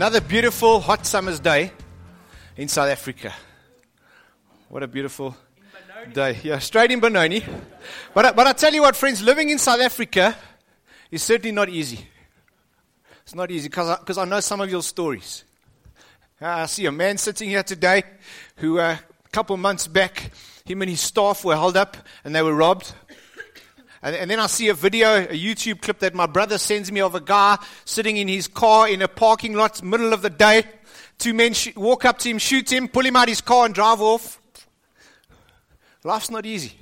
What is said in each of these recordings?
Another beautiful hot summer's day in South Africa. What a beautiful day. Yeah, straight in Benoni. But, I- but I tell you what, friends, living in South Africa is certainly not easy. It's not easy because I, I know some of your stories. Uh, I see a man sitting here today who, uh, a couple months back, him and his staff were held up and they were robbed. And, and then I see a video, a YouTube clip that my brother sends me of a guy sitting in his car in a parking lot, middle of the day. Two men sh- walk up to him, shoot him, pull him out his car, and drive off. Life's not easy.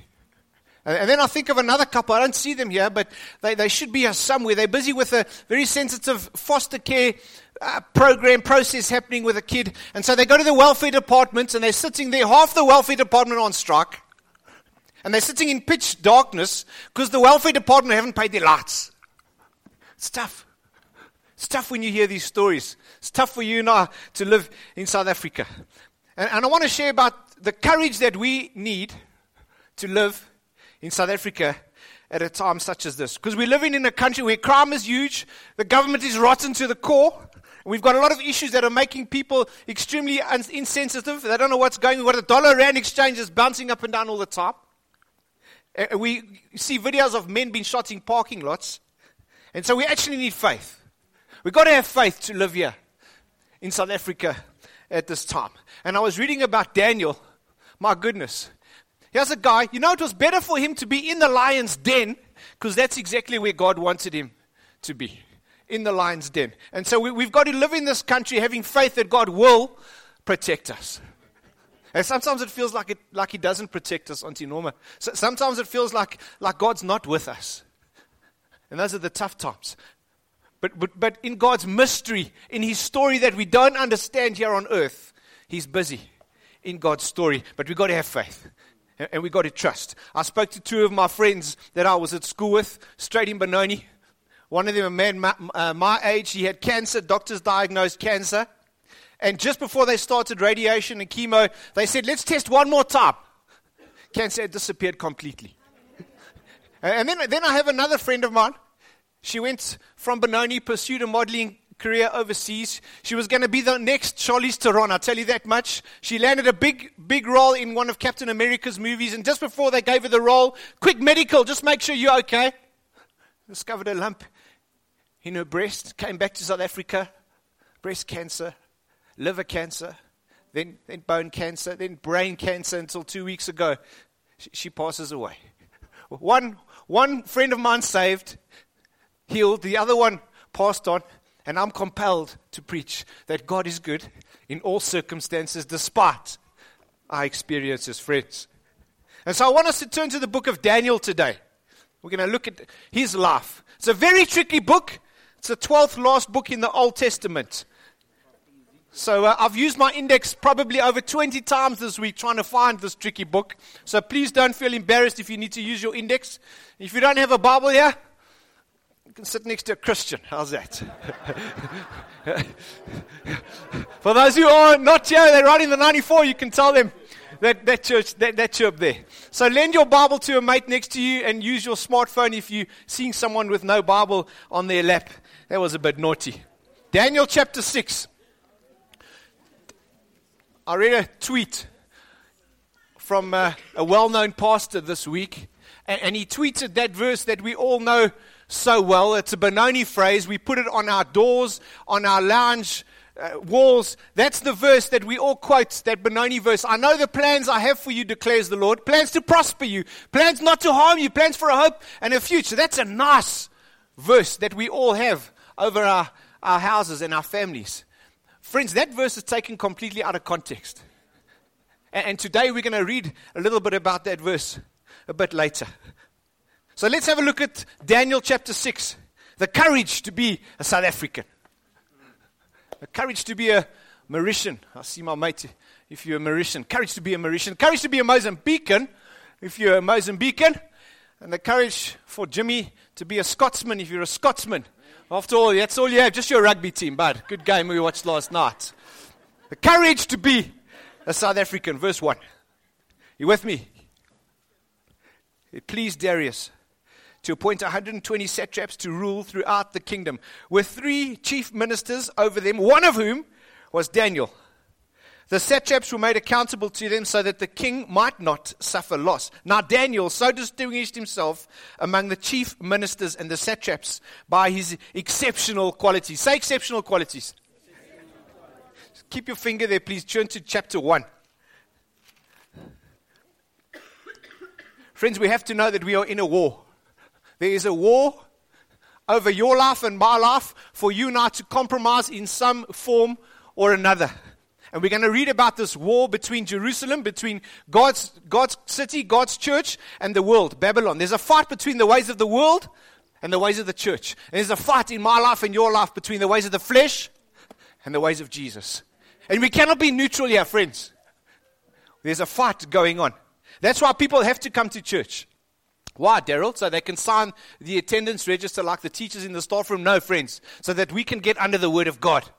And, and then I think of another couple. I don't see them here, but they, they should be here somewhere. They're busy with a very sensitive foster care uh, program process happening with a kid. And so they go to the welfare department and they're sitting there, half the welfare department on strike. And they're sitting in pitch darkness because the welfare department haven't paid their lights. It's tough. It's tough when you hear these stories. It's tough for you and I to live in South Africa. And, and I want to share about the courage that we need to live in South Africa at a time such as this. Because we're living in a country where crime is huge, the government is rotten to the core. We've got a lot of issues that are making people extremely insensitive. They don't know what's going on. What the dollar rand exchange is bouncing up and down all the time. Uh, we see videos of men being shot in parking lots. And so we actually need faith. We've got to have faith to live here in South Africa at this time. And I was reading about Daniel. My goodness. Here's a guy, you know, it was better for him to be in the lion's den because that's exactly where God wanted him to be in the lion's den. And so we, we've got to live in this country having faith that God will protect us. And sometimes it feels like, it, like He doesn't protect us, Auntie Norma. So sometimes it feels like, like God's not with us. And those are the tough times. But, but, but in God's mystery, in His story that we don't understand here on earth, He's busy in God's story. But we've got to have faith. And, we've got to trust. I spoke to two of my friends that I was at school with, straight in Benoni. One of them, a man my, uh, my age, he had cancer. Doctors diagnosed cancer. And just before they started radiation and chemo, they said, let's test one more time. Cancer had disappeared completely. and then, then I have another friend of mine. She went from Benoni, pursued a modeling career overseas. She was going to be the next Charlize Theron, I'll tell you that much. She landed a big, big role in one of Captain America's movies. And just before they gave her the role, quick medical, just make sure you're okay. Discovered a lump in her breast, came back to South Africa, breast cancer liver cancer, then, then bone cancer, then brain cancer until two weeks ago. She, she passes away. One, one friend of mine saved, healed, the other one passed on, and I'm compelled to preach that God is good in all circumstances, despite our experiences, friends. And so I want us to turn to the book of Daniel today. We're going to look at his life. It's a very tricky book. It's the 12th last book in the Old Testament. So uh, I've used my index probably over 20 times this week trying to find this tricky book. So please don't feel embarrassed if you need to use your index. If you don't have a Bible here, you can sit next to a Christian. How's that? For those who are not here, they're riding the 94, you can tell them that, that church, that, that church there. So lend your Bible to a mate next to you and use your smartphone if you're seeing someone with no Bible on their lap. That was a bit naughty. Daniel chapter 6. I read a tweet from uh, a well known pastor this week, and, and, he tweeted that verse that we all know so well. It's a Benoni phrase. We put it on our doors, on our lounge uh, walls. That's the verse that we all quote, that Benoni verse. I know the plans I have for you, declares the Lord. Plans to prosper you, plans not to harm you, plans for a hope and a future. That's a nice verse that we all have over our, our houses and our families. Friends, that verse is taken completely out of context. And, today we're going to read a little bit about that verse a bit later. So let's have a look at Daniel chapter 6. The courage to be a South African. The courage to be a Mauritian. I see my mate if you're a Mauritian. Courage to be a Mauritian. Courage to be a Mozambican if you're a Mozambican. And the courage for Jimmy to be a Scotsman if you're a Scotsman. After all, that's all you have, just your rugby team, bud. Good game we watched last night. The courage to be a South African, verse 1. You with me? It pleased Darius to appoint 120 satraps to rule throughout the kingdom, with three chief ministers over them, one of whom was Daniel. The satraps were made accountable to them so that the king might not suffer loss. Now, Daniel so distinguished himself among the chief ministers and the satraps by his exceptional qualities. Say exceptional qualities. Keep your finger there, please. Turn to chapter 1. Friends, we have to know that we are in a war. There is a war over your life and my life for you and I to compromise in some form or another. And we're going to read about this war between Jerusalem, between God's, God's city, God's church, and the world, Babylon. There's a fight between the ways of the world and the ways of the church. And there's a fight in my life and your life between the ways of the flesh and the ways of Jesus. And we cannot be neutral here, friends. There's a fight going on. That's why people have to come to church. Why, Daryl? So they can sign the attendance register like the teachers in the staff room? No, friends. So that we can get under the Word of God.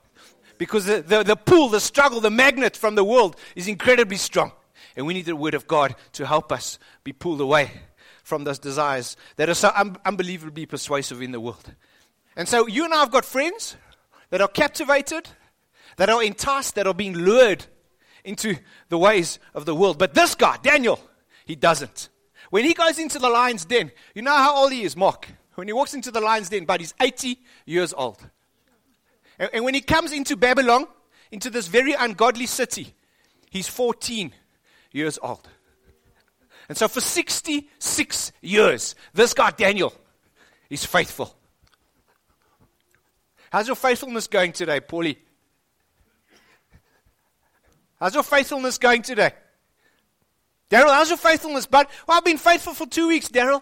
Because the, the, the pull, the struggle, the magnet from the world is incredibly strong. And we need the Word of God to help us be pulled away from those desires that are so un- unbelievably persuasive in the world. And so you and I have got friends that are captivated, that are enticed, that are being lured into the ways of the world. But this guy, Daniel, he doesn't. When he goes into the lion's den, you know how old he is, Mark? When he walks into the lion's den, but he's 80 years old. And, and when he comes into Babylon, into this very ungodly city, he's 14 years old. And so for 66 years, this guy, Daniel, is faithful. How's your faithfulness going today, Paulie? How's your faithfulness going today? Daryl, how's your faithfulness, bud? Well, I've been faithful for two weeks, Daryl.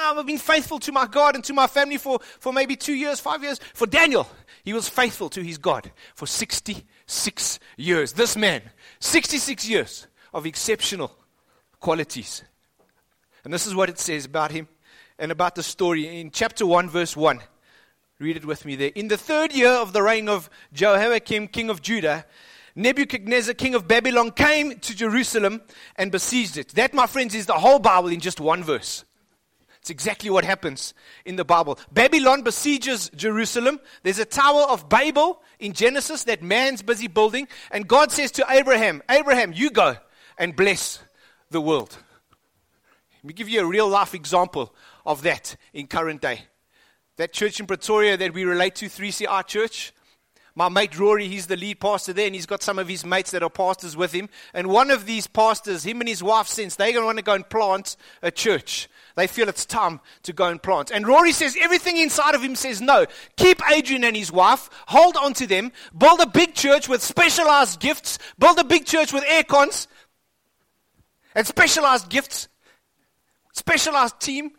I've been faithful to my God and to my family for, for maybe two years, five years. For Daniel, he was faithful to his God for 66 years. This man, 66 years of exceptional qualities. And this is what it says about him and about the story in chapter 1, verse 1. Read it with me there. In the third year of the reign of Jehoiakim, king of Judah, Nebuchadnezzar, king of Babylon, came to Jerusalem and besieged it. That, my friends, is the whole Bible in just one verse. It's exactly what happens in the Bible. Babylon besieges Jerusalem. There's a Tower of Babel in Genesis that man's busy building. And God says to Abraham, Abraham, you go and bless the world. Let me give you a real life example of that in current day. That church in Pretoria that we relate to, 3CR Church, my mate Rory, he's the lead pastor there, and he's got some of his mates that are pastors with him. And one of these pastors, him and his wife, since they're going to want to go and plant a church. They feel it's time to go and plant. And Rory says everything inside of him says no. Keep Adrian and his wife, hold on to them, build a big church with specialized gifts, build a big church with air cons and specialized gifts, specialized team.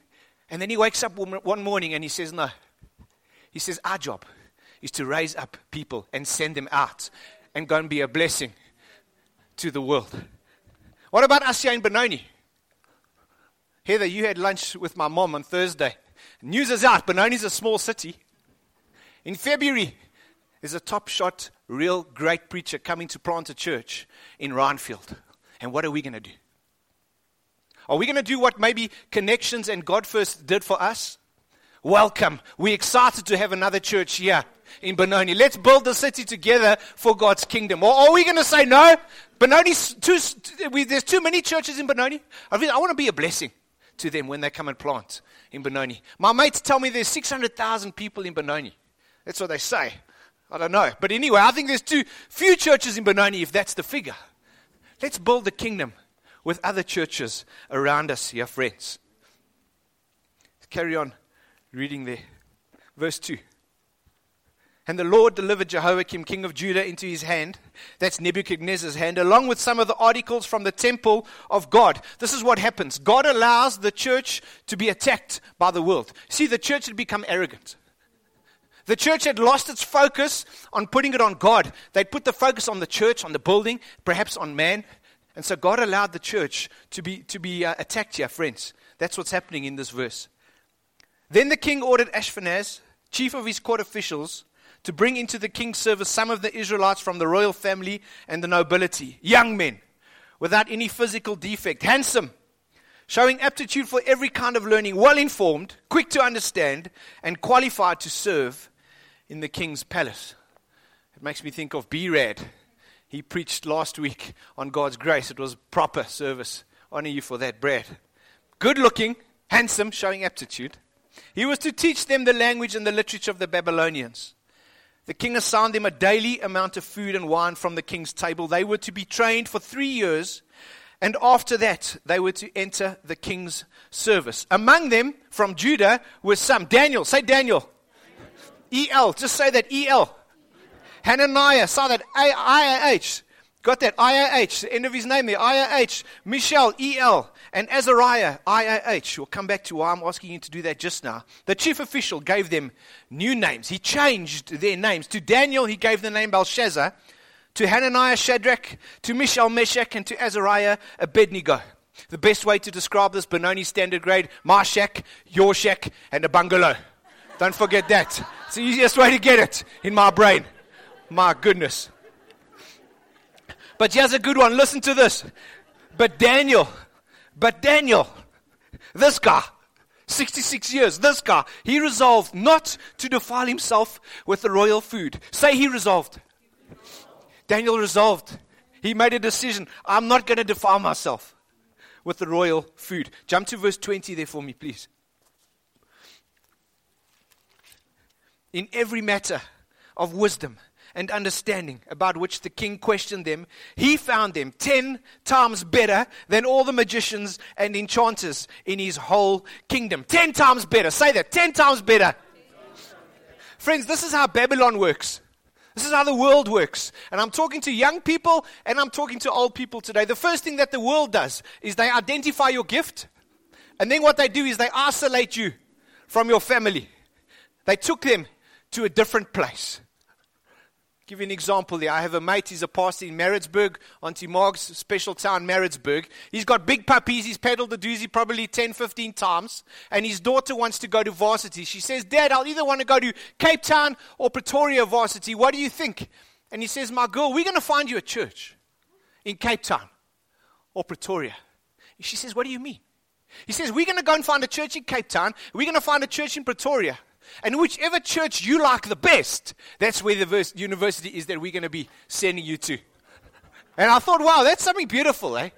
And then he wakes up one morning and he says, No. He says, Our job is to raise up people and send them out and go and be a blessing to the world. What about us here in Benoni? Heather, you had lunch with my mom on Thursday. News is out. Benoni's a small city. In February, there's a top shot, real great preacher coming to plant a church in Rynfield. And what are we going to do? Are we going to do what maybe Connections and God First did for us? Welcome. We're excited to have another church here in Benoni. Let's build the city together for God's kingdom. Or are we going to say no? Benoni's too, there's too many churches in Benoni. I, I want to be a blessing to them when they come and plant in Benoni. My mates tell me there's 600,000 people in Benoni. That's what they say. I don't know. But anyway, I think there's too few churches in Benoni if that's the figure. Let's build the kingdom with other churches around us here, friends. Let's carry on reading there. Verse 2. And the Lord delivered Jehoiakim, king of Judah, into his hand. That's Nebuchadnezzar's hand, along with some of the articles from the temple of God. This is what happens God allows the church to be attacked by the world. See, the church had become arrogant. The church had lost its focus on putting it on God. They'd put the focus on the church, on the building, perhaps on man. And so God allowed the church to be, to be uh, attacked here, friends. That's what's happening in this verse. Then the king ordered Ashpenaz, chief of his court officials, to bring into the king's service some of the Israelites from the royal family and the nobility, young men, without any physical defect, handsome, showing aptitude for every kind of learning, well informed, quick to understand, and qualified to serve in the king's palace. It makes me think of B-Rad. He preached last week on God's grace. It was proper service. Honor you for that, Brad. Good looking, handsome, showing aptitude. He was to teach them the language and the literature of the Babylonians. The king assigned them a daily amount of food and wine from the king's table. They were to be trained for three years, and after that, they were to enter the king's service. Among them, from Judah, was some. Daniel, say Daniel. E-L, just say that E-L. Hananiah, saw that I-I-H. Got that? IAH, the end of his name there. IAH, Mishael, E-L and Azariah, IAH. We'll come back to why I'm asking you to do that just now. The chief official gave them new names. He changed their names. To Daniel, he gave the name Belshazzar. To Hananiah, Shadrach. To Mishael, Meshach. And to Azariah, Abednego. The best way to describe this Benoni standard grade, my shack, your and a bungalow. Don't forget that. It's the easiest way to get it in my brain. My goodness. But here's a good one. Listen to this. But Daniel, but Daniel, this guy, 66 years, this guy, he resolved not to defile himself with the royal food. Say he resolved. Daniel resolved. He made a decision. I'm not going to defile myself with the royal food. Jump to verse 20 there for me, please. In every matter of wisdom and understanding about which the king questioned them, he found them ten times better than all the magicians and enchanters in his whole kingdom. Ten times better. Say that. Ten times better. Friends, this is how Babylon works. This is how the world works. And I'm talking to young people and I'm talking to old people today. The first thing that the world does is they identify your gift. And then what they do is they isolate you from your family. They took them to a different place give you an example there. I have a mate, he's a pastor in Maritzburg, Auntie Marg's special town, Maritzburg. He's got big puppies, he's pedaled the Dusi probably 10, 15 times, and his daughter wants to go to varsity. She says, Dad, I'll either want to go to Cape Town or Pretoria varsity. What do you think? And he says, My girl, we're going to find you a church in Cape Town or Pretoria. She says, What do you mean? He says, We're going to go and find a church in Cape Town, we're going to find a church in Pretoria. And whichever church you like the best, that's where the university is that we're going to be sending you to. And I thought, wow, that's something beautiful, eh?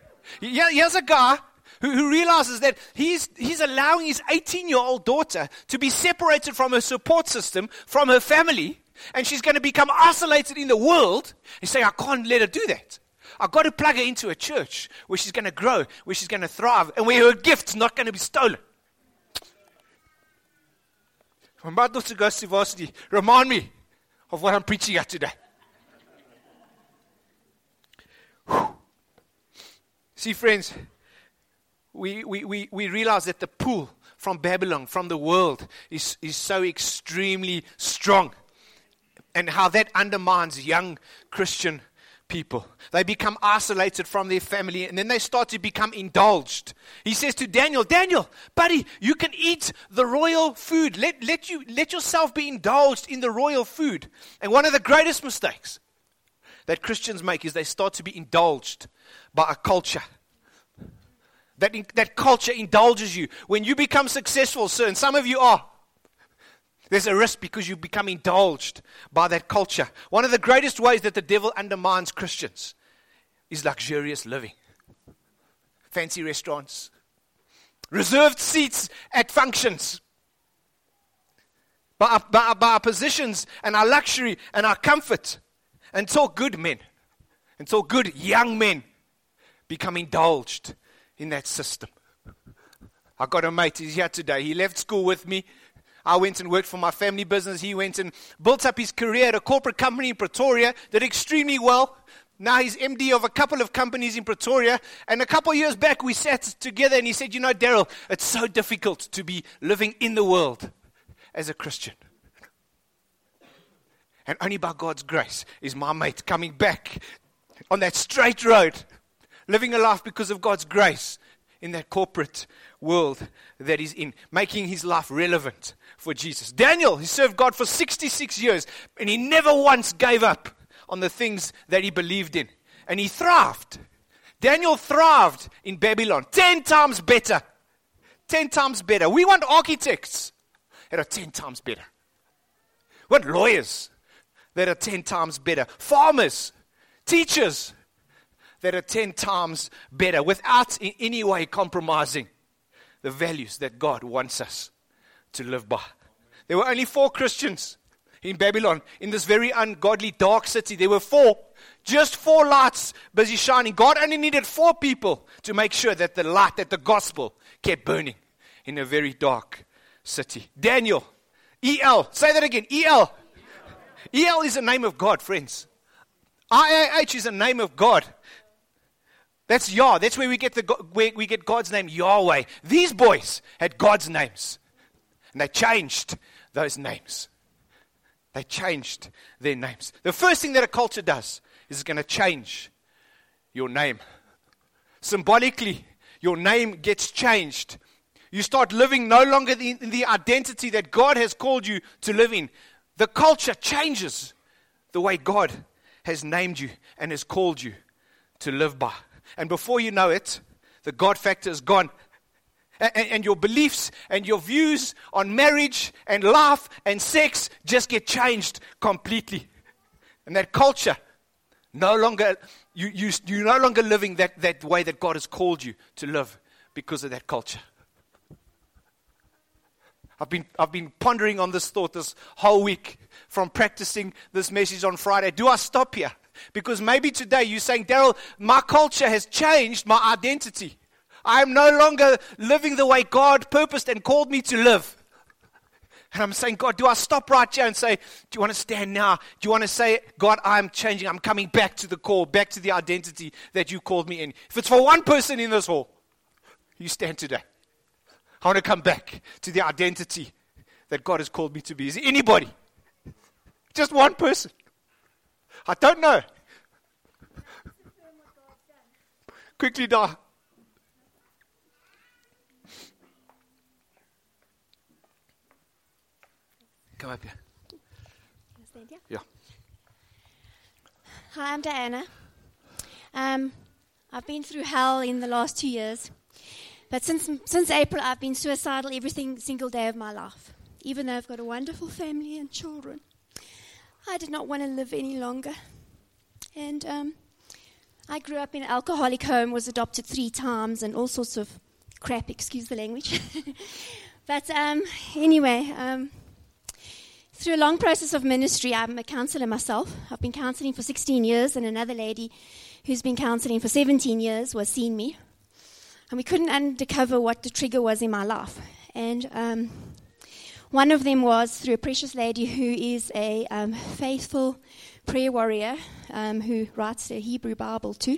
Here's a guy who, who realizes that he's, he's allowing his 18 year old daughter to be separated from her support system, from her family, and she's going to become isolated in the world. He's saying, I can't let her do that. I've got to plug her into a church where she's going to grow, where she's going to thrive, and where her gift's not going to be stolen. I'm about to go to varsity. Remind me of what I'm preaching at today. See, friends, we, we, we, we realize that the pull from Babylon, from the world, is, is so extremely strong. And how that undermines young Christian people. They become isolated from their family and then they start to become indulged. He says to Daniel, Daniel, buddy, you can eat the royal food. Let, let, you, let yourself be indulged in the royal food. And one of the greatest mistakes that Christians make is they start to be indulged by a culture. That, that culture indulges you. When you become successful, sir, and some of you are, there's a risk because you become indulged by that culture. One of the greatest ways that the devil undermines Christians is luxurious living. Fancy restaurants, reserved seats at functions. By our, by, by our positions and our luxury and our comfort until good men, until good young men become indulged in that system. I got a mate, he's here today. He left school with me I went and worked for my family business. He went and built up his career at a corporate company in Pretoria, did extremely well. Now he's MD of a couple of companies in Pretoria. And a couple of years back, we sat together and he said, You know, Daryl, it's so difficult to be living in the world as a Christian. And only by God's grace is my mate coming back on that straight road, living a life because of God's grace in that corporate world that he's in, making his life relevant for Jesus. Daniel, he served God for 66 years, and he never once gave up on the things that he believed in. And he thrived. Daniel thrived in Babylon, 10 times better. 10 times better. We want architects that are 10 times better. We want lawyers that are 10 times better. Farmers, teachers that are 10 times better without in any way compromising the values that God wants us to live by. There were only four Christians in Babylon, in this very ungodly, dark city. There were four, just four lights busy shining. God only needed four people to make sure that the light, that the gospel kept burning in a very dark city. Daniel, E-L, say that again, E-L. E-L is a name of God, friends. I-A-H is a name of God. That's Yah. That's where we get, the, where we get God's name, Yahweh. These boys had God's names. And they changed those names. They changed their names. The first thing that a culture does is it's going to change your name. Symbolically, your name gets changed. You start living no longer in the identity that God has called you to live in. The culture changes the way God has named you and has called you to live by. And before you know it, the God factor is gone. And, and, your beliefs and your views on marriage and life and sex just get changed completely. And that culture no longer, you, you, you're no longer living that, that way that God has called you to live because of that culture. I've been, I've been pondering on this thought this whole week from practicing this message on Friday. Do I stop here? Because maybe today you're saying, Daryl, my culture has changed my identity. I am no longer living the way God purposed and called me to live. And I'm saying, God, do I stop right here and say, Do you want to stand now? Do you want to say, God, I'm changing. I'm coming back to the call, back to the identity that you called me in? If it's for one person in this hall, you stand today. I want to come back to the identity that God has called me to be. Is it anybody? Just one person. I don't know. Quickly, die. Come up here. Yeah. Hi, I'm Diana. Um, I've been through hell in the last two years. But since, since April, I've been suicidal every single day of my life. Even though I've got a wonderful family and children, I did not want to live any longer. And um, I grew up in an alcoholic home, was adopted three times, and all sorts of crap, excuse the language. but um, anyway, um, through a long process of ministry, I'm a counselor myself. I've been counseling for 16 years, and another lady who's been counseling for 17 years was seeing me. And we couldn't uncover what the trigger was in my life. And um, one of them was through a precious lady who is a um, faithful prayer warrior um, who writes the Hebrew Bible too,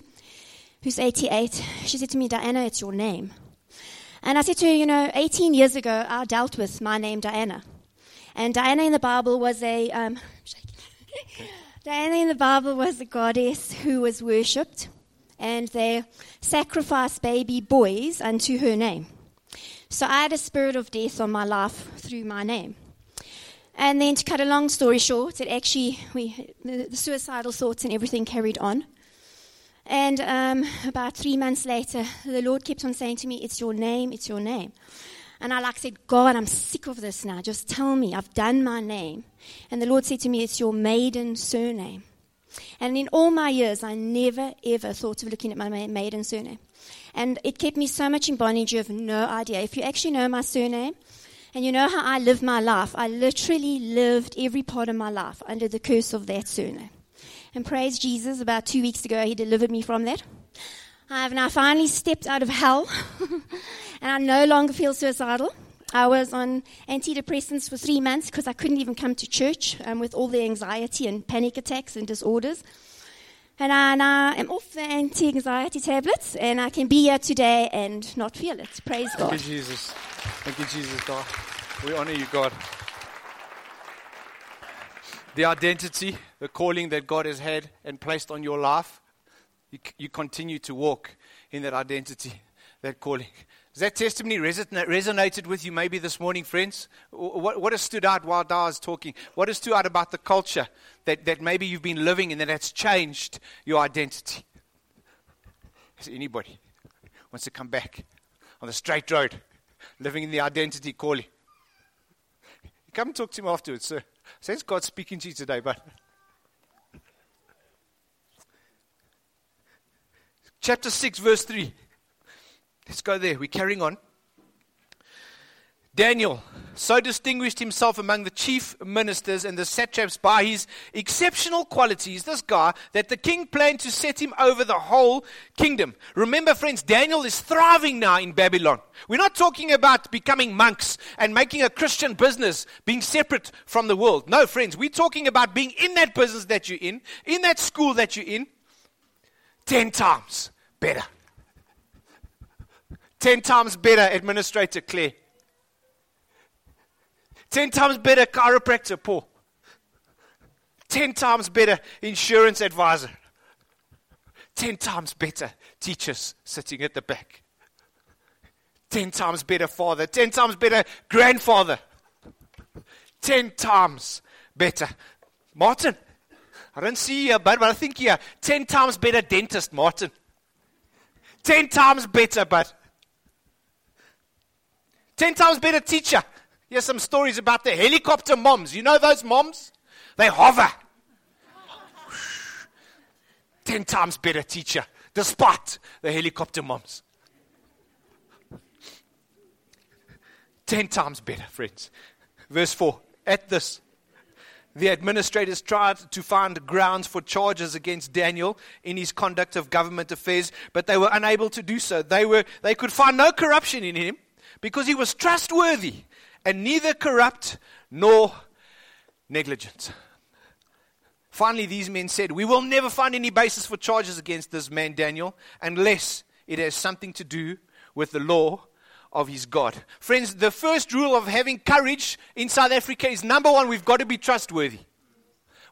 who's 88. She said to me, Diana, it's your name. And I said to her, you know, 18 years ago, I dealt with my name, Diana. And Diana in the Bible was a um, Diana in the Bible was a goddess who was worshipped, and they sacrificed baby boys unto her name. So I had a spirit of death on my life through my name. And then, to cut a long story short, it actually we the, the suicidal thoughts and everything carried on. And um, about three months later, the Lord kept on saying to me, "It's your name. It's your name." And I like said, God, I'm sick of this now. Just tell me, I've done my name. And the Lord said to me, It's your maiden surname. And in all my years, I never ever thought of looking at my maiden surname. And it kept me so much in bondage, you have no idea. If you actually know my surname, and you know how I live my life, I literally lived every part of my life under the curse of that surname. And praise Jesus, about two weeks ago, He delivered me from that. I have now finally stepped out of hell, and I no longer feel suicidal. I was on antidepressants for three months because I couldn't even come to church um, with all the anxiety and panic attacks and disorders. And I now am off the anti anxiety tablets, and I can be here today and not feel it. Praise God. Thank you, Jesus. Thank you, Jesus, God. We honor you, God. The identity, the calling that God has had and placed on your life you, you continue to walk in that identity, that calling. Has that testimony resonated with you maybe this morning, friends? What, what has stood out while Dar was talking? What has stood out about the culture that, that maybe you've been living in that has changed your identity? Is anybody wants to come back on the straight road, living in the identity calling? Come talk to him afterwards, sir. Sense God speaking to you today, but chapter 6, verse 3. Let's go there. We're carrying on. Daniel so distinguished himself among the chief ministers and the satraps by his exceptional qualities, this guy, that the king planned to set him over the whole kingdom. Remember, friends, Daniel is thriving now in Babylon. We're not talking about becoming monks and making a Christian business, being separate from the world. No, friends, we're talking about being in that business that you're in, in that school that you're in, ten times better. Ten times better, Administrator Claire. Ten times better chiropractor, Paul. Ten times better insurance advisor. Ten times better teachers sitting at the back. Ten times better father. Ten times better grandfather. Ten times better. Martin, I don't see you, but I think you're ten times better dentist, Martin. Ten times better, but ten times better teacher. Here's some stories about the helicopter moms. You know those moms? They hover. Ten times better teacher, despite the helicopter moms. Ten times better, friends. Verse 4. At this, the administrators tried to find grounds for charges against Daniel in his conduct of government affairs, but they were unable to do so. They, were, they could find no corruption in him because he was trustworthy and neither corrupt nor negligent. Finally, these men said, We will never find any basis for charges against this man, Daniel, unless it has something to do with the law of his God. Friends, the first rule of having courage in South Africa is number one, we've got to be trustworthy.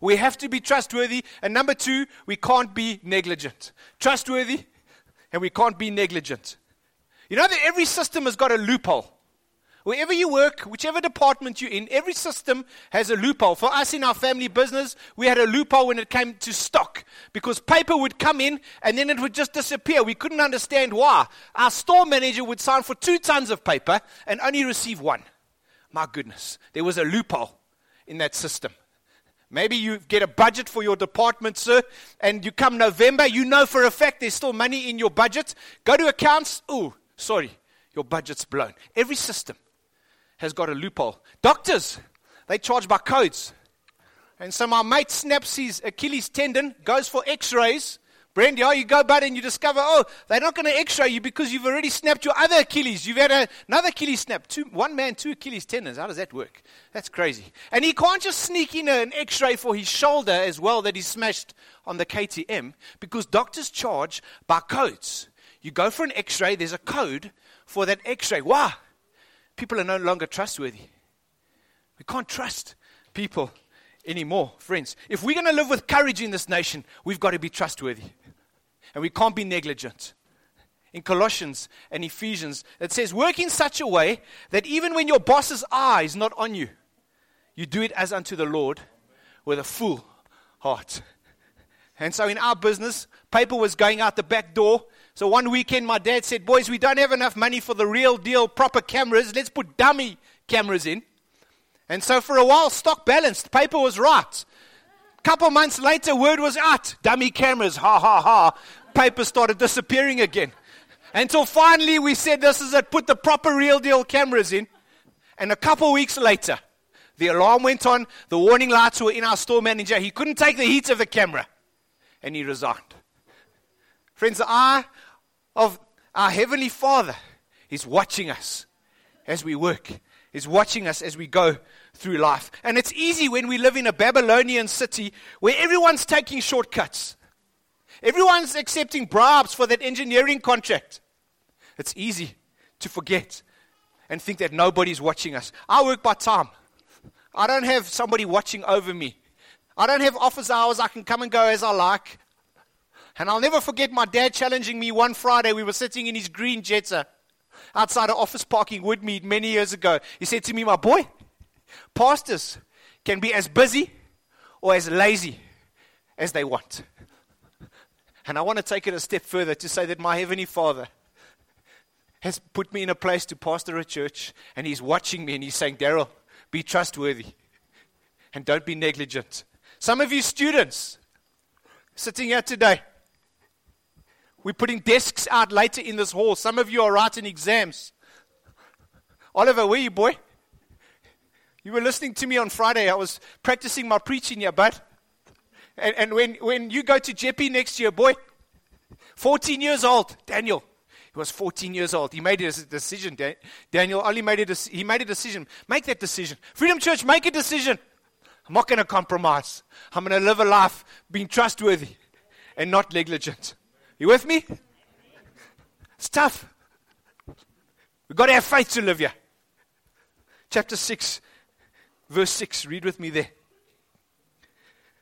We have to be trustworthy. And number two, we can't be negligent. Trustworthy, and we can't be negligent. You know that every system has got a loophole. Wherever you work, whichever department you're in, every system has a loophole. For us in our family business, we had a loophole when it came to stock because paper would come in and then it would just disappear. We couldn't understand why. Our store manager would sign for two tons of paper and only receive one. My goodness, there was a loophole in that system. Maybe you get a budget for your department, sir, and you come November, you know for a fact there's still money in your budget. Go to accounts, oh, sorry, your budget's blown. Every system has got a loophole. Doctors, they charge by codes. And so my mate snaps his Achilles tendon, goes for x rays. Brandy, oh, you go, bud, and you discover, oh, they're not going to x ray you because you've already snapped your other Achilles. You've had a, another Achilles snap. Two, one man, two Achilles tendons. How does that work? That's crazy. And he can't just sneak in an x ray for his shoulder as well that he smashed on the KTM because doctors charge by codes. You go for an x ray, there's a code for that x ray. Why? People are no longer trustworthy. We can't trust people anymore, friends. If we're going to live with courage in this nation, we've got to be trustworthy. And we can't be negligent. In Colossians and Ephesians, it says, Work in such a way that even when your boss's eye is not on you, you do it as unto the Lord with a full heart. And so in our business, paper was going out the back door so one weekend, my dad said, Boys, we don't have enough money for the real deal, proper cameras. Let's put dummy cameras in. And so for a while, stock balanced. Paper was right. Couple months later, word was out. Dummy cameras, ha ha ha. Paper started disappearing again. Until finally we said, This is it, put the proper real deal cameras in. And a couple weeks later, the alarm went on, the warning lights were in our store manager. He couldn't take the heat of the camera, and he resigned. Friends, I of our Heavenly Father is watching us as we work, is watching us as we go through life. And it's easy when we live in a Babylonian city where everyone's taking shortcuts. Everyone's accepting bribes for that engineering contract. It's easy to forget and think that nobody's watching us. I work by time. I don't have somebody watching over me. I don't have office hours. I can come and go as I like. And I'll never forget my dad challenging me one Friday. We were sitting in his green Jetta uh, outside of office parking Woodmead many years ago. He said to me, My boy, pastors can be as busy or as lazy as they want. And I want to take it a step further to say that my Heavenly Father has put me in a place to pastor a church, and He's watching me and He's saying, Daryl, be trustworthy and don't be negligent. Some of you students sitting here today, we're putting desks out later in this hall. Some of you are writing exams. Oliver, where you, boy? You were listening to me on Friday. I was practicing my preaching here, bud. And, and when, when you go to JP next year, boy, 14 years old, Daniel, he was 14 years old. He made a decision. Daniel only made a, he made a decision. Make that decision. Freedom Church, make a decision. I'm not going to compromise. I'm going to live a life being trustworthy and not negligent. You with me? It's tough. We've got to have faith to live here. Chapter 6, verse 6. Read with me there.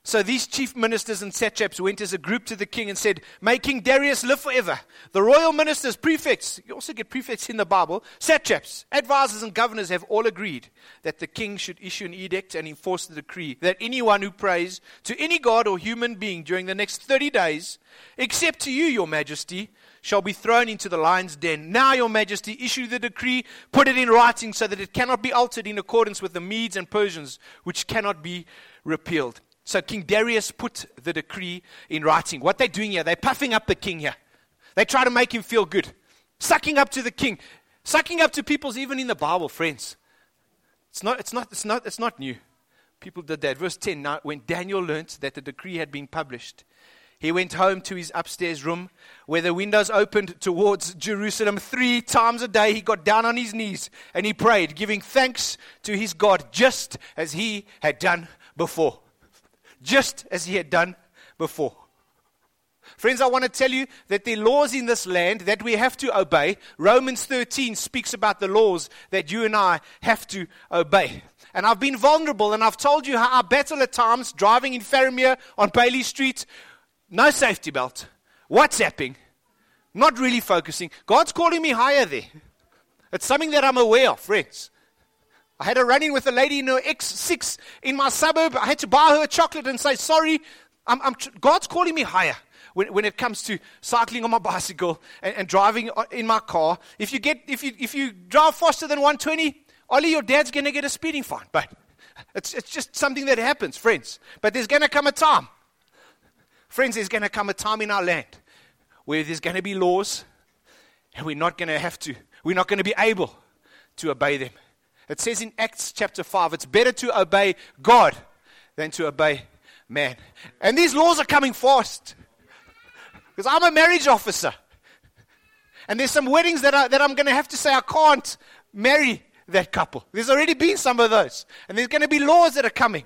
So these chief ministers and satraps went as a group to the king and said, May King Darius live forever. The royal ministers, prefects, you also get prefects in the Bible, satraps, advisors, and governors have all agreed that the king should issue an edict and enforce the decree that anyone who prays to any god or human being during the next 30 days, except to you, your majesty, shall be thrown into the lion's den. Now, your majesty, issue the decree, put it in writing so that it cannot be altered in accordance with the Medes and Persians, which cannot be repealed. So King Darius put the decree in writing. What they're doing here, they're puffing up the king here. They try to make him feel good. Sucking up to the king. Sucking up to people's even in the Bible, friends. It's not, it's not, it's not, it's not new. People did that. Verse 10 now, when Daniel learnt that the decree had been published, he went home to his upstairs room where the windows opened towards Jerusalem. Three times a day he got down on his knees and he prayed, giving thanks to his God just as he had done before just as he had done before. Friends, I want to tell you that are laws in this land that we have to obey. Romans 13 speaks about the laws that you and I have to obey. And I've been vulnerable and I've told you how I battle at times driving in Farrarmere on Bailey Street, no safety belt, WhatsApping, not really focusing. God's calling me higher there. It's something that I'm aware of, friends. I had a run in with a lady in her X6 in my suburb. I had to buy her a chocolate and say, Sorry, I'm, I'm tr- God's calling me higher when, when it comes to cycling on my bicycle and, and driving in my car. If you, get, if, you, if you drive faster than 120, Ollie, your dad's going to get a speeding fine. But it's, it's just something that happens, friends. But there's going to come a time. Friends, there's going to come a time in our land where there's going to be laws and we're not going to have to, we're not going to be able to obey them. It says in Acts chapter 5, it's better to obey God than to obey man. And these laws are coming fast. Because I'm a marriage officer. And there's some weddings that, I, that I'm going to have to say I can't marry that couple. There's already been some of those. And there's going to be laws that are coming.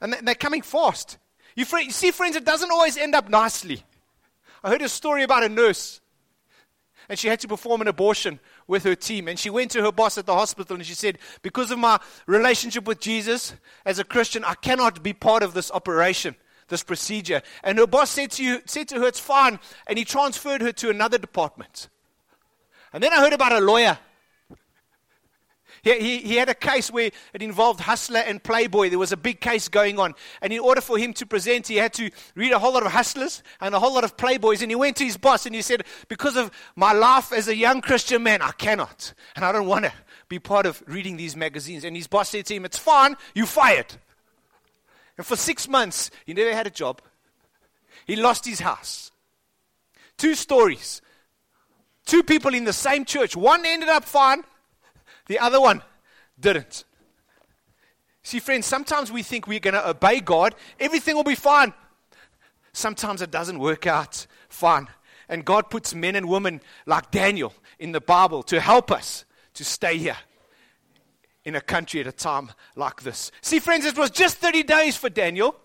And they're coming fast. You, you see, friends, it doesn't always end up nicely. I heard a story about a nurse. And she had to perform an abortion with her team. And she went to her boss at the hospital and she said, Because of my relationship with Jesus as a Christian, I cannot be part of this operation, this procedure. And her boss said to, you, said to her, It's fine. And he transferred her to another department. And then I heard about a lawyer he, he, he, had a case where it involved Hustler and Playboy. There was a big case going on. And in order for him to present, he had to read a whole lot of Hustlers and a whole lot of Playboys. And he went to his boss and he said, Because of my life as a young Christian man, I cannot. And I don't want to be part of reading these magazines. And his boss said to him, It's fine, you fired. And for six months, he never had a job. He lost his house. Two stories. Two people in the same church. One ended up fine, the other one didn't. See, friends, sometimes we think we're going to obey God, everything will be fine. Sometimes it doesn't work out fine. And God puts men and women like Daniel in the Bible to help us to stay here in a country at a time like this. See, friends, it was just 30 days for Daniel.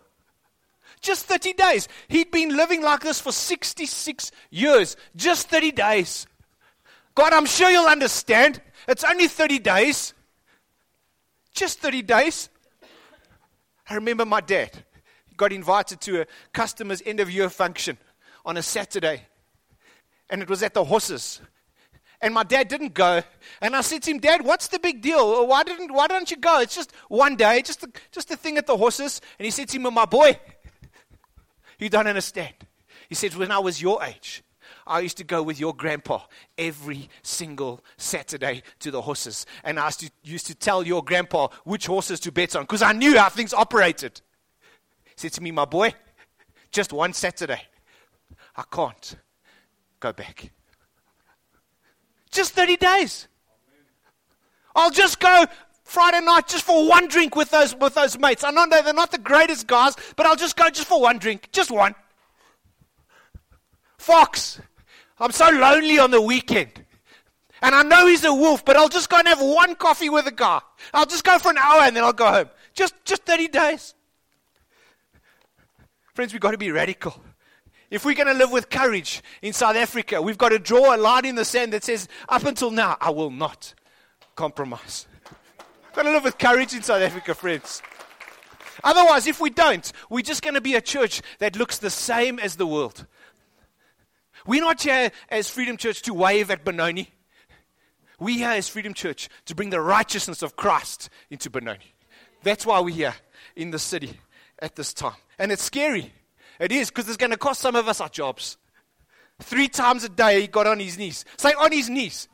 Just 30 days. He'd been living like this for 66 years. Just 30 days. God, I'm sure you'll understand. It's only 30 days. Just 30 days. I remember my dad got invited to a customer's end of year function on a Saturday. And it was at the horses. And my dad didn't go. And I said to him, Dad, what's the big deal? Why, didn't, why don't you go? It's just one day, just a, just a thing at the horses. And he said to me, My boy, you don't understand. He said, When I was your age, I used to go with your grandpa every single Saturday to the horses. And I used to, used to tell your grandpa which horses to bet on because I knew how things operated. He said to me, My boy, just one Saturday. I can't go back. Just 30 days. I'll just go Friday night just for one drink with those, with those mates. I know they're not the greatest guys, but I'll just go just for one drink. Just one. Fox, I'm so lonely on the weekend. And I know he's a wolf, but I'll just go and have one coffee with a guy. I'll just go for an hour and then I'll go home. Just, just 30 days. Friends, we've got to be radical. If we're going to live with courage in South Africa, we've got to draw a line in the sand that says, up until now, I will not compromise. We've got to live with courage in South Africa, friends. Otherwise, if we don't, we're just going to be a church that looks the same as the world. We're not here as Freedom Church to wave at Benoni. We're here as Freedom Church to bring the righteousness of Christ into Benoni. That's why we're here in the city at this time. And it's scary. It is because it's going to cost some of us our jobs. Three times a day he got on his knees. Say on his knees.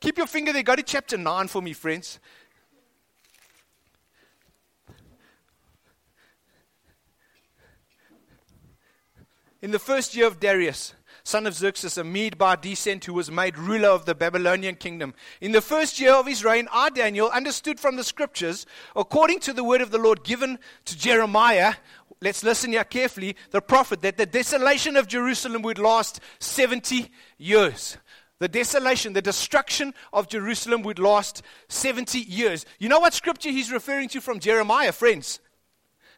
Keep your finger there. Go to chapter 9 for me, friends. In the first year of Darius, son of Xerxes, a Mede by descent, who was made ruler of the Babylonian kingdom. In the first year of his reign, I, Daniel, understood from the scriptures, according to the word of the Lord given to Jeremiah, let's listen here carefully, the prophet, that the desolation of Jerusalem would last 70 years. The desolation, the destruction of Jerusalem would last 70 years. You know what scripture he's referring to from Jeremiah, friends?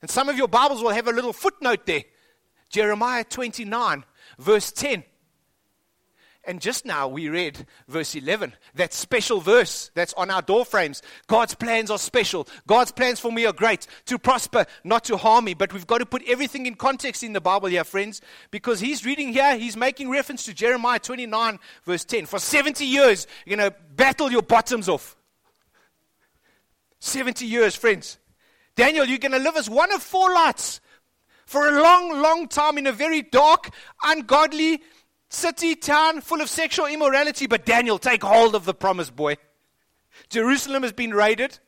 And some of your Bibles will have a little footnote there. Jeremiah 29, verse 10. And just now we read verse 11, that special verse that's on our door frames. God's plans are special. God's plans for me are great, to prosper, not to harm me. But we've got to put everything in context in the Bible here, friends, because he's reading here, he's making reference to Jeremiah 29, verse 10. For 70 years, you're going to battle your bottoms off. 70 years, friends. Daniel, you're going to live as one of four lights for a long, long time in a very dark, ungodly, city, town full of sexual immorality. But Daniel, take hold of the promise, boy. Jerusalem has been raided.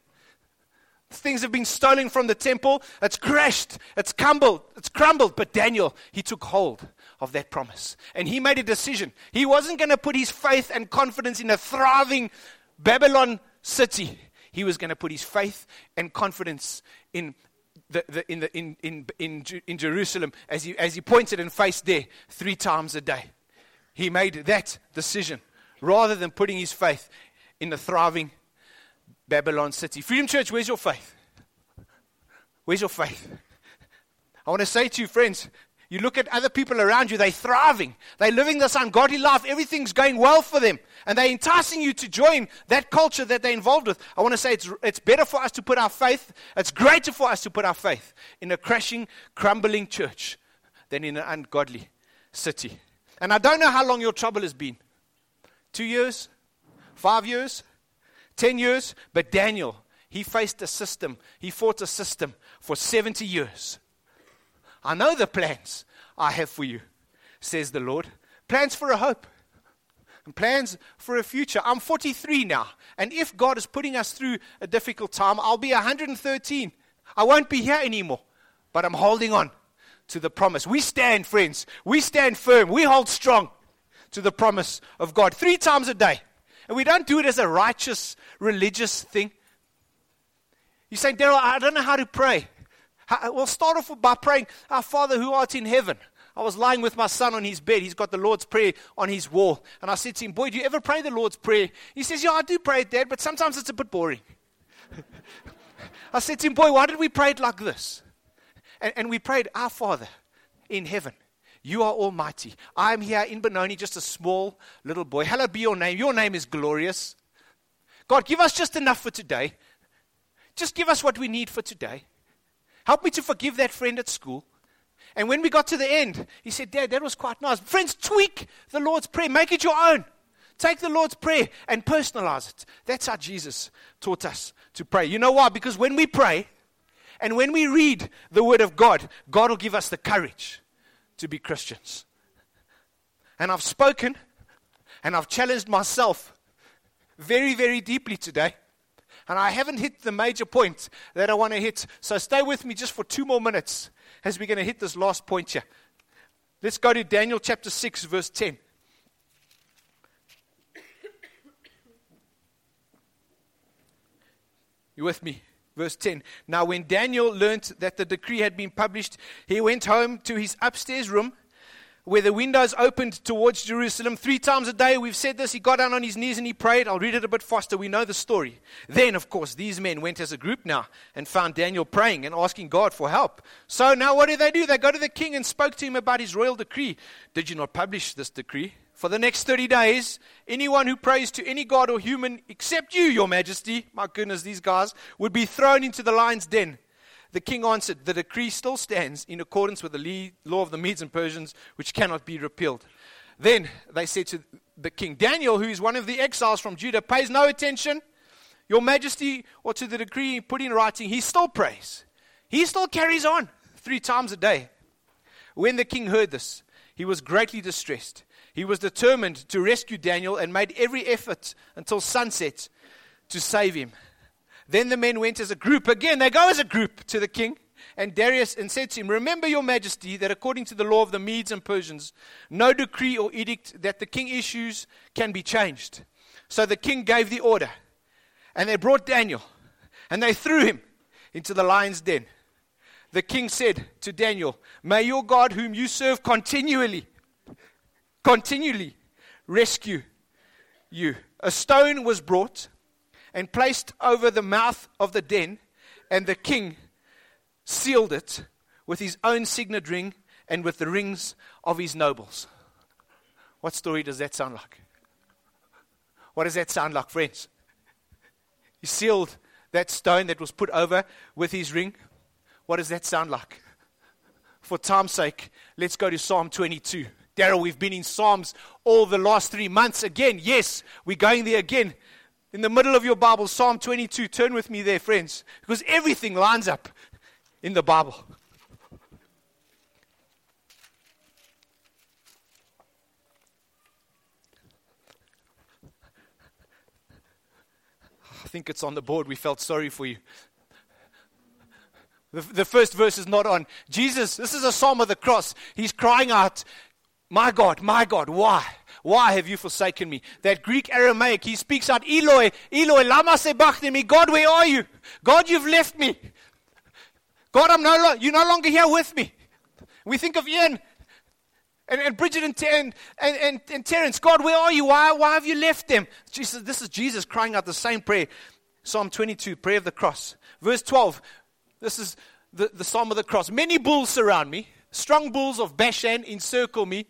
Things have been stolen from the temple. It's crashed. It's crumbled. It's crumbled. But Daniel, he took hold of that promise. And he made a decision. He wasn't going to put his faith and confidence in a thriving Babylon city. He was going to put his faith and confidence in the, the, in, the, in, in, in, in Jerusalem as he, as he pointed and faced there three times a day. He made that decision rather than putting his faith in the thriving Babylon city. Freedom Church, where's your faith? Where's your faith? I want to say to you, friends, you look at other people around you, they're thriving. They're living this ungodly life. Everything's going well for them. And they're enticing you to join that culture that they're involved with. I want to say it's, it's better for us to put our faith, it's greater for us to put our faith in a crashing, crumbling church than in an ungodly city. And I don't know how long your trouble has been two years, five years, ten years. But Daniel, he faced a system, he fought a system for 70 years. I know the plans I have for you, says the Lord. Plans for a hope and plans for a future. I'm 43 now, and if God is putting us through a difficult time, I'll be 113. I won't be here anymore, but I'm holding on to the promise. We stand, friends. We stand firm. We hold strong to the promise of God three times a day. And we don't do it as a righteous, religious thing. You say, Daryl, I don't know how to pray. We'll start off by praying, Our Father who art in heaven. I was lying with my son on his bed. He's got the Lord's Prayer on his wall. And I said to him, Boy, do you ever pray the Lord's Prayer? He says, Yeah, I do pray it, Dad, but sometimes it's a bit boring. I said to him, Boy, why did we pray it like this? And, and we prayed, Our Father in heaven, you are almighty. I am here in Benoni, just a small little boy. Hallowed be your name. Your name is glorious. God, give us just enough for today. Just give us what we need for today. Help me to forgive that friend at school. And when we got to the end, he said, Dad, that was quite nice. Friends, tweak the Lord's Prayer, make it your own. Take the Lord's Prayer and personalize it. That's how Jesus taught us to pray. You know why? Because when we pray and when we read the Word of God, God will give us the courage to be Christians. And I've spoken and I've challenged myself very, very deeply today. And I haven't hit the major point that I want to hit. So stay with me just for two more minutes as we're going to hit this last point here. Let's go to Daniel chapter 6, verse 10. You with me? Verse 10. Now, when Daniel learnt that the decree had been published, he went home to his upstairs room where the windows opened towards Jerusalem. Three times a day, we've said this. He got down on his knees and he prayed. I'll read it a bit faster. We know the story. Then, of course, these men went as a group now and found Daniel praying and asking God for help. So now what did they do? They go to the king and spoke to him about his royal decree. Did you not publish this decree? For the next 30 days, anyone who prays to any god or human except you, your majesty, my goodness, these guys, would be thrown into the lion's den. The king answered, The decree still stands in accordance with the law of the Medes and Persians, which cannot be repealed. Then they said to the king, Daniel, who is one of the exiles from Judah, pays no attention, Your Majesty, or to the decree put in writing. He still prays. He still carries on three times a day. When the king heard this, he was greatly distressed. He was determined to rescue Daniel and made every effort until sunset to save him. Then the men went as a group. Again, they go as a group to the king and Darius and said to him, Remember, your majesty, that according to the law of the Medes and Persians, no decree or edict that the king issues can be changed. So the king gave the order, and they brought Daniel, and they threw him into the lion's den. The king said to Daniel, May your God, whom you serve continually, continually rescue you. A stone was brought and placed over the mouth of the den, and the king sealed it with his own signet ring and with the rings of his nobles. What story does that sound like? What does that sound like, friends? He sealed that stone that was put over with his ring. What does that sound like? For time's sake, let's go to Psalm 22. Daryl, we've been in Psalms all the last three months again. Yes, we're going there again in the middle of your Bible, Psalm 22. Turn with me there, friends, because everything lines up in the Bible. I think it's on the board. We felt sorry for you. The, the first verse is not on. Jesus, this is a psalm of the cross. He's crying out, My God, my God, why? Why have you forsaken me? That Greek Aramaic, he speaks out, Eloi, Eloi, lama sabachthani. God, where are you? God, you've left me. God, I'm no lo- you're no longer here with me. We think of Ian and, and Bridget and, and, and, and, Terence. God, where are you? Why, why have you left them? Jesus, this is Jesus crying out the same prayer. Psalm 22, prayer of the cross. Verse 12, this is the, the psalm of the cross. Many bulls surround me. Strong bulls of Bashan encircle me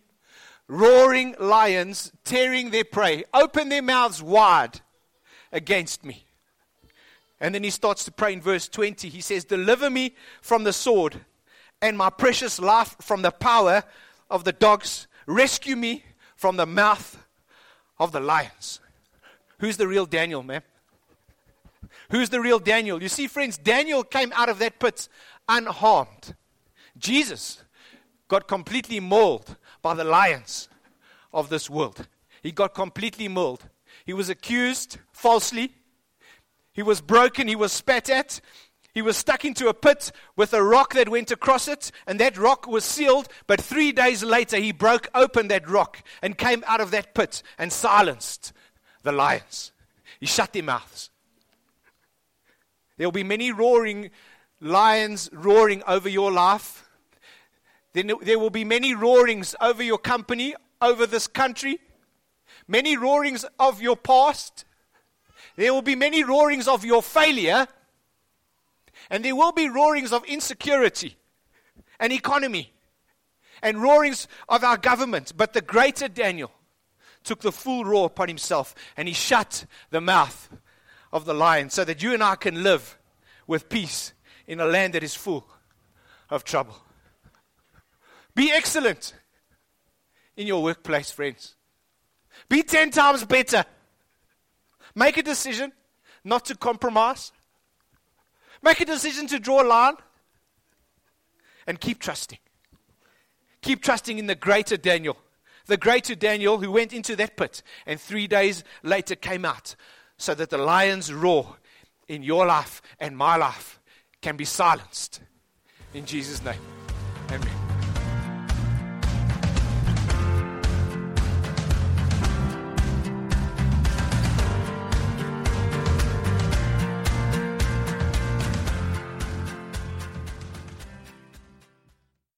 roaring lions tearing their prey, open their mouths wide against me. And then he starts to pray in verse 20. He says, Deliver me from the sword and my precious life from the power of the dogs. Rescue me from the mouth of the lions. Who's the real Daniel, man? Who's the real Daniel? You see, friends, Daniel came out of that pit unharmed. Jesus got completely mauled by the lions of this world. He got completely mauled. He was accused falsely. He was broken. He was spat at. He was stuck into a pit with a rock that went across it, and that rock was sealed. But three days later, he broke open that rock and came out of that pit and silenced the lions. He shut their mouths. There will be many roaring lions roaring over your life then there will be many roarings over your company, over this country, many roarings of your past. There will be many roarings of your failure, and there will be roarings of insecurity and economy, and roarings of our government. But the greater Daniel took the full roar upon himself, and he shut the mouth of the lion so that you and I can live with peace in a land that is full of trouble. Be excellent in your workplace, friends. Be 10 times better. Make a decision not to compromise. Make a decision to draw a line and keep trusting. Keep trusting in the greater Daniel, the greater Daniel who went into that pit and three days later came out so that the lion's roar in your life and my life can be silenced. In Jesus' name, amen.